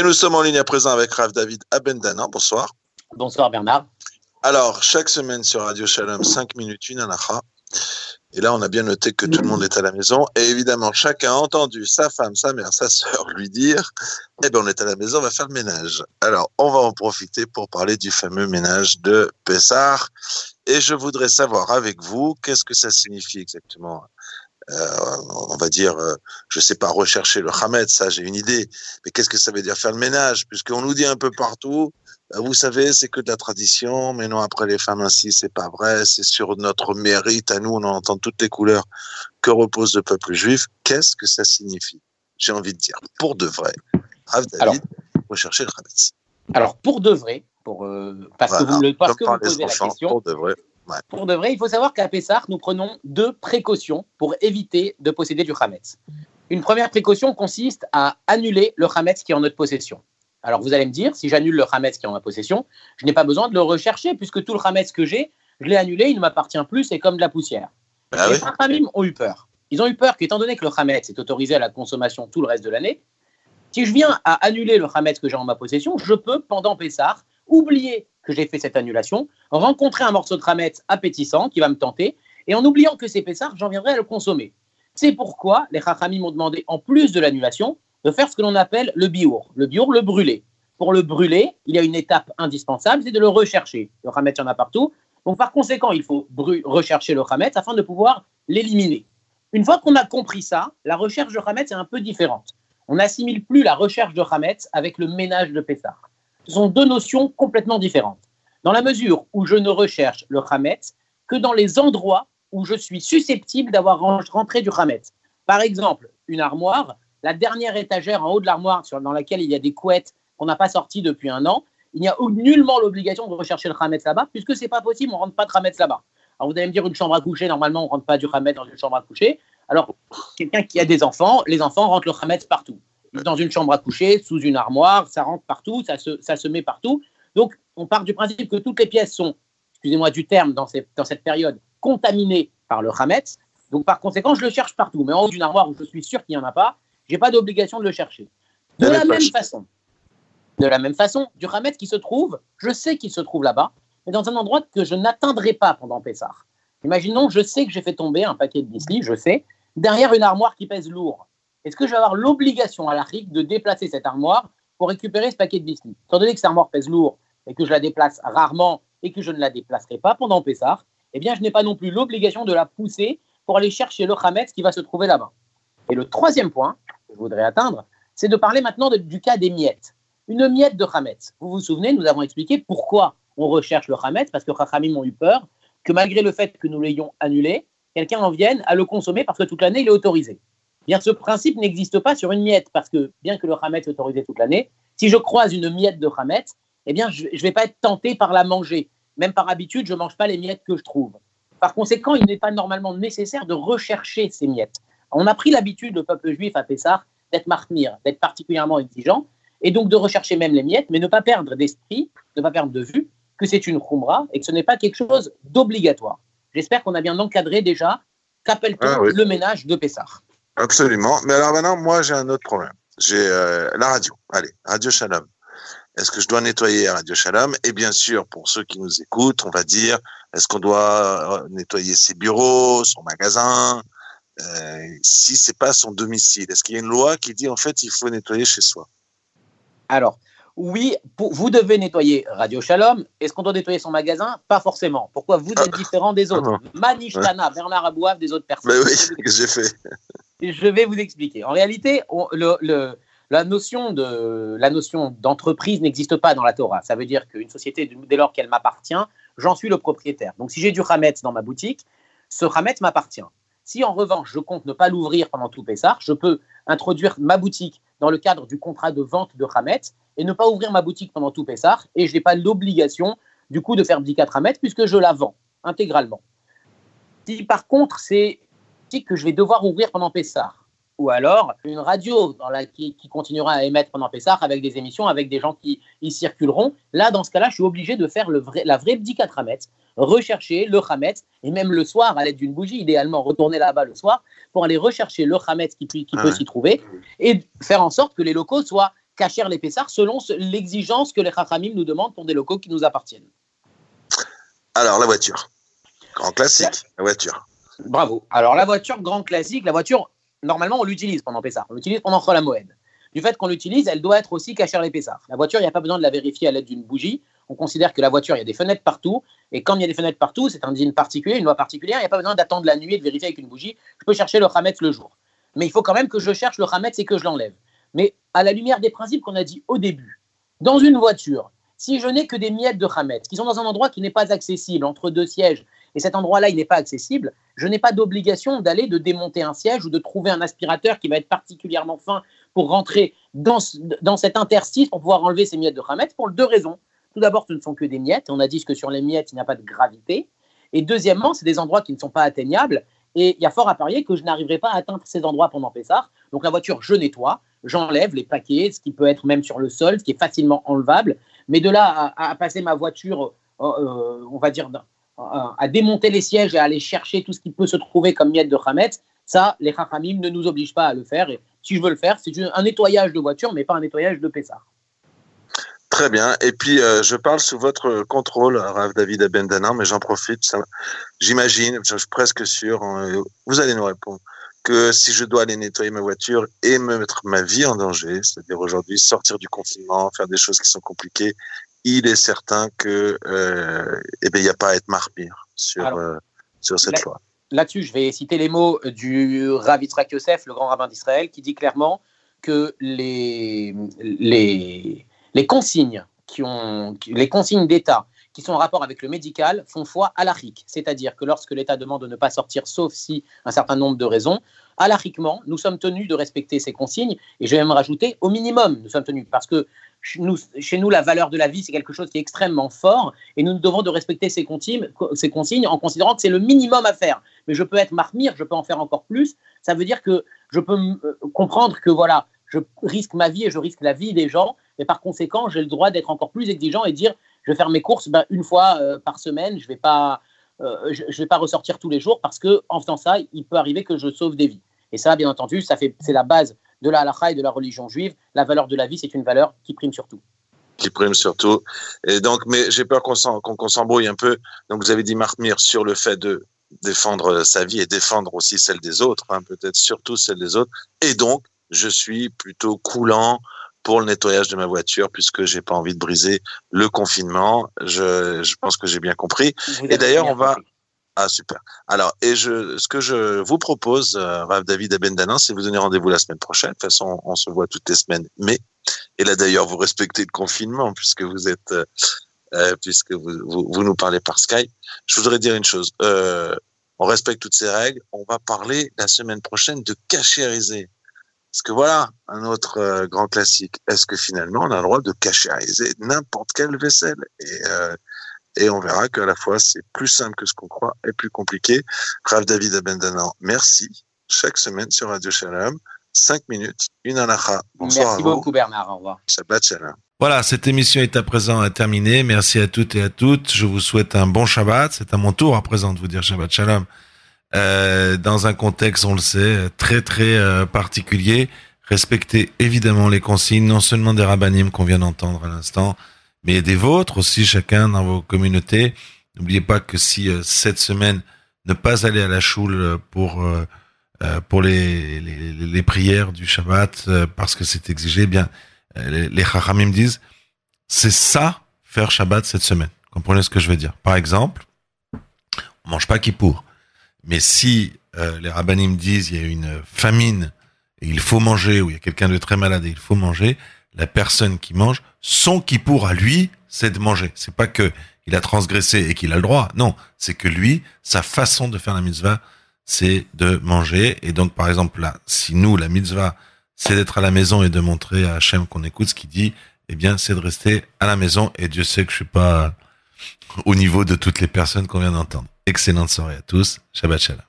Et nous sommes en ligne à présent avec Rav David Abendana. Bonsoir. Bonsoir Bernard. Alors, chaque semaine sur Radio Shalom, 5 minutes, une anacha. Et là, on a bien noté que tout le monde est à la maison. Et évidemment, chacun a entendu sa femme, sa mère, sa sœur lui dire Eh bien, on est à la maison, on va faire le ménage. Alors, on va en profiter pour parler du fameux ménage de Pessar. Et je voudrais savoir avec vous, qu'est-ce que ça signifie exactement? On va dire, euh, je sais pas, rechercher le Hamed, ça j'ai une idée, mais qu'est-ce que ça veut dire faire le ménage? Puisqu'on nous dit un peu partout, euh, vous savez, c'est que de la tradition, mais non, après les femmes ainsi, c'est pas vrai, c'est sur notre mérite, à nous, on entend toutes les couleurs que repose le peuple juif. Qu'est-ce que ça signifie? J'ai envie de dire, pour de vrai. Rav David, rechercher le Hamed. Alors, pour de vrai, pour, parce que vous, parce que vous posez la question, pour de vrai. Pour de vrai, il faut savoir qu'à Pessah, nous prenons deux précautions pour éviter de posséder du Hametz. Une première précaution consiste à annuler le Hametz qui est en notre possession. Alors vous allez me dire, si j'annule le Hametz qui est en ma possession, je n'ai pas besoin de le rechercher puisque tout le Hametz que j'ai, je l'ai annulé, il ne m'appartient plus, c'est comme de la poussière. Ah les oui. ont eu peur. Ils ont eu peur qu'étant donné que le Hametz est autorisé à la consommation tout le reste de l'année, si je viens à annuler le Hametz que j'ai en ma possession, je peux, pendant Pessah, oublier que j'ai fait cette annulation, rencontrer un morceau de rametz appétissant qui va me tenter, et en oubliant que c'est Pessar, j'en viendrai à le consommer. C'est pourquoi les Chachamim m'ont demandé, en plus de l'annulation, de faire ce que l'on appelle le biour. Le biour, le brûler. Pour le brûler, il y a une étape indispensable, c'est de le rechercher. Le rametz, il y en a partout. Donc, par conséquent, il faut rechercher le rametz afin de pouvoir l'éliminer. Une fois qu'on a compris ça, la recherche de rametz est un peu différente. On n'assimile plus la recherche de rametz avec le ménage de Pessar sont deux notions complètement différentes. Dans la mesure où je ne recherche le Hametz que dans les endroits où je suis susceptible d'avoir rentré du Hametz. Par exemple, une armoire, la dernière étagère en haut de l'armoire dans laquelle il y a des couettes qu'on n'a pas sorties depuis un an, il n'y a nullement l'obligation de rechercher le Hametz là-bas, puisque c'est pas possible, on ne rentre pas de Hametz là-bas. Alors vous allez me dire une chambre à coucher, normalement on ne rentre pas du Hametz dans une chambre à coucher. Alors quelqu'un qui a des enfants, les enfants rentrent le Hametz partout dans une chambre à coucher, sous une armoire, ça rentre partout, ça se, ça se met partout. Donc, on part du principe que toutes les pièces sont, excusez-moi du terme, dans, dans, cette période, contaminées par le Hametz. Donc, par conséquent, je le cherche partout. Mais en haut d'une armoire où je suis sûr qu'il n'y en a pas, je n'ai pas d'obligation de le chercher. De la même façon, de la même façon, du Hametz qui se trouve, je sais qu'il se trouve là-bas, mais dans un endroit que je n'atteindrai pas pendant Pessah. Imaginons, je sais que j'ai fait tomber un paquet de biscuits, je sais, derrière une armoire qui pèse lourd est-ce que je vais avoir l'obligation à la RIC de déplacer cette armoire pour récupérer ce paquet de biscuits? Étant donné que cette armoire pèse lourd et que je la déplace rarement et que je ne la déplacerai pas pendant Pessah, eh bien, je n'ai pas non plus l'obligation de la pousser pour aller chercher le Hametz qui va se trouver là-bas. Et le troisième point que je voudrais atteindre, c'est de parler maintenant du cas des miettes. Une miette de Hametz. Vous vous souvenez, nous avons expliqué pourquoi on recherche le Hametz, parce que Chachamim ont eu peur que malgré le fait que nous l'ayons annulé, quelqu'un en vienne à le consommer parce que toute l'année, il est autorisé bien ce principe n'existe pas sur une miette, parce que bien que le Hametz est autorisé toute l'année, si je croise une miette de Hametz, eh bien, je ne vais pas être tenté par la manger. Même par habitude, je ne mange pas les miettes que je trouve. Par conséquent, il n'est pas normalement nécessaire de rechercher ces miettes. On a pris l'habitude, le peuple juif à Pessah, d'être marmire, d'être particulièrement exigeant, et donc de rechercher même les miettes, mais ne pas perdre d'esprit, ne pas perdre de vue que c'est une khumra et que ce n'est pas quelque chose d'obligatoire. J'espère qu'on a bien encadré déjà qu'appelle-t-on ah le ménage de Pessah. Absolument. Mais alors maintenant, moi, j'ai un autre problème. J'ai euh, la radio. Allez, Radio Shalom. Est-ce que je dois nettoyer Radio Shalom? Et bien sûr, pour ceux qui nous écoutent, on va dire, est-ce qu'on doit euh, nettoyer ses bureaux, son magasin? Euh, Si c'est pas son domicile, est-ce qu'il y a une loi qui dit en fait il faut nettoyer chez soi? Alors, oui, vous devez nettoyer Radio Shalom. Est-ce qu'on doit nettoyer son magasin? Pas forcément. Pourquoi? Vous êtes ah. différent des autres ah Manishtana, Bernard Abouaf, des autres personnes. Mais oui, que j'ai fait. Je vais vous expliquer. En réalité, la notion de la notion d'entreprise n'existe pas dans la Torah. Ça veut dire qu'une société, dès lors qu'elle m'appartient, j'en suis le propriétaire. Donc, si j'ai du Hametz dans ma boutique, ce Hametz m'appartient. Si en revanche, je compte ne pas l'ouvrir pendant tout Pessah, je peux introduire ma boutique dans le cadre du contrat de vente de Hametz et ne pas ouvrir ma boutique pendant tout Pessah et je n'ai pas l'obligation du coup de faire 10 Hametz puisque je la vends intégralement. Si par contre c'est que je vais devoir ouvrir pendant Pessah. Ou alors une radio dans la, qui, continuera à émettre pendant Pessah avec des émissions, avec des gens qui y circuleront. Là, dans ce cas-là, je suis obligé de faire le vrai, la vraie bdika Hametz, rechercher le Hametz, et même le soir, à l'aide d'une bougie, idéalement retourner là-bas le soir, pour aller rechercher le Hametz qui, qui peut s'y trouver, et faire en sorte que les locaux soient cacher les Pessars selon l'exigence que les Chachamim nous demandent pour des locaux qui nous appartiennent. Alors, la voiture. Grand classique, la voiture. Bravo. Alors, la voiture, grand classique, la voiture, normalement, on l'utilise pendant Pessar. On l'utilise pendant la Moed. Du fait qu'on l'utilise, elle doit être aussi cachée les Pessar. La voiture, il n'y a pas besoin de la vérifier à l'aide d'une bougie. On considère que la voiture, il y a des fenêtres partout. Et quand il y a des fenêtres partout, c'est un design particulier, une loi particulière. Il n'y a pas besoin d'attendre la nuit et de vérifier avec une bougie. Je peux chercher le Hametz le jour. Mais il faut quand même que je cherche le Hametz et que je l'enlève. Mais à la lumière des principes qu'on a dit au début, dans une voiture, si je n'ai que des miettes de Hametz qui sont dans un endroit qui n'est pas accessible, entre deux sièges, et cet endroit-là, il n'est pas accessible, je n'ai pas d'obligation d'aller de démonter un siège ou de trouver un aspirateur qui va être particulièrement fin pour rentrer dans, dans cet interstice pour pouvoir enlever ces miettes de Hametz pour deux raisons. Tout d'abord, ce ne sont que des miettes. On a dit que sur les miettes, il n'y a pas de gravité. Et deuxièmement, c'est des endroits qui ne sont pas atteignables. Et il y a fort à parier que je n'arriverai pas à atteindre ces endroits pendant Pessar. Donc la voiture, je nettoie, j'enlève les paquets, ce qui peut être même sur le sol, ce qui est facilement enlevable. Mais de là à, passer ma voiture, euh, euh, on va dire, à démonter les sièges et à aller chercher tout ce qui peut se trouver comme miettes de Hametz, ça, les Chachamim ne nous obligent pas à le faire. Et si je veux le faire, c'est un nettoyage de voiture, mais pas un nettoyage de Pessar. Très bien. Et puis, euh, je parle sous votre contrôle, Rav David Abendana, mais j'en profite. J'imagine, je suis presque sûr, hein, vous allez nous répondre, que si je dois aller nettoyer ma voiture et me mettre ma vie en danger, c'est-à-dire aujourd'hui sortir du confinement, faire des choses qui sont compliquées, il est certain que euh, eh ben, il n'y a pas à être sur, euh, sur cette loi. Là-dessus, je vais citer les mots du Rav Yitzhak Yosef, le grand rabbin d'Israël, qui dit clairement que les, les, les consignes qui ont les consignes d'État qui sont en rapport avec le médical font foi à l'arique, c'est-à-dire que lorsque l'État demande de ne pas sortir, sauf si un certain nombre de raisons, alariquement, nous sommes tenus de respecter ces consignes, et je vais même rajouter au minimum, nous sommes tenus, parce que chez nous, la valeur de la vie, c'est quelque chose qui est extrêmement fort, et nous devons de respecter ces consignes, en considérant que c'est le minimum à faire. Mais je peux être marmire, je peux en faire encore plus. Ça veut dire que je peux euh, comprendre que voilà, je risque ma vie et je risque la vie des gens, et par conséquent, j'ai le droit d'être encore plus exigeant et dire je vais faire mes courses ben, une fois euh, par semaine, je ne vais, pas, euh, vais pas ressortir tous les jours parce qu'en faisant ça, il peut arriver que je sauve des vies. Et ça, bien entendu, c'est la base de la halakha et de la religion juive. La valeur de la vie, c'est une valeur qui prime surtout qui prime surtout. Et donc, mais j'ai peur qu'on s'embrouille un peu. Donc, vous avez dit Marmir sur le fait de défendre sa vie et défendre aussi celle des autres, hein, peut-être surtout celle des autres. Et donc, je suis plutôt coulant pour le nettoyage de ma voiture puisque j'ai pas envie de briser le confinement. Je, je pense que j'ai bien compris. et d'ailleurs, on va. Ah super. Alors et je, ce que je vous propose, euh, Rav David Abendanin, c'est vous donner rendez-vous la semaine prochaine. De toute façon, on se voit toutes les semaines. Mais et là d'ailleurs, vous respectez le confinement puisque vous êtes, euh, euh puisque vous, vous, nous parlez par Skype. Je voudrais dire une chose. Euh, on respecte toutes ces règles. On va parler la semaine prochaine de cachériser. Parce que voilà, un autre grand classique. Est-ce que finalement on a le droit de cachériser n'importe quelle vaisselle? Et on verra qu'à la fois c'est plus simple que ce qu'on croit et plus compliqué. Rav David Abendanan, merci. Chaque semaine sur Radio Shalom, 5 minutes, une halakha. Bonsoir Merci beaucoup Bernard, au revoir. Shabbat Shalom. Voilà, cette émission est à présent terminée. Merci à toutes et à toutes. Je vous souhaite un bon Shabbat. C'est à mon tour à présent de vous dire Shabbat Shalom euh, dans un contexte, on le sait, très très euh, particulier. Respectez évidemment les consignes, non seulement des rabbinim qu'on vient d'entendre à l'instant, mais des vôtres aussi, chacun dans vos communautés. N'oubliez pas que si euh, cette semaine, ne pas aller à la choule pour pour les, les, les, prières du Shabbat parce que c'est exigé, eh bien les, les Chachamim disent c'est ça faire Shabbat cette semaine. Comprenez ce que je veux dire. Par exemple, on mange pas Kippour. Mais si euh, les rabbinim disent il y a une famine et il faut manger, ou il y a quelqu'un de très malade et il faut manger, la personne qui mange, son qui pour à lui, c'est de manger. C'est pas que il a transgressé et qu'il a le droit. Non, c'est que lui, sa façon de faire la mitzvah, c'est de manger. Et donc, par exemple, là, si nous, la mitzvah, c'est d'être à la maison et de montrer à Hachem qu'on écoute ce qu'il dit, eh bien, c'est de rester à la maison. Et Dieu sait que je suis pas au niveau de toutes les personnes qu'on vient d'entendre. Excellente soirée à tous. Shabbat Shalom.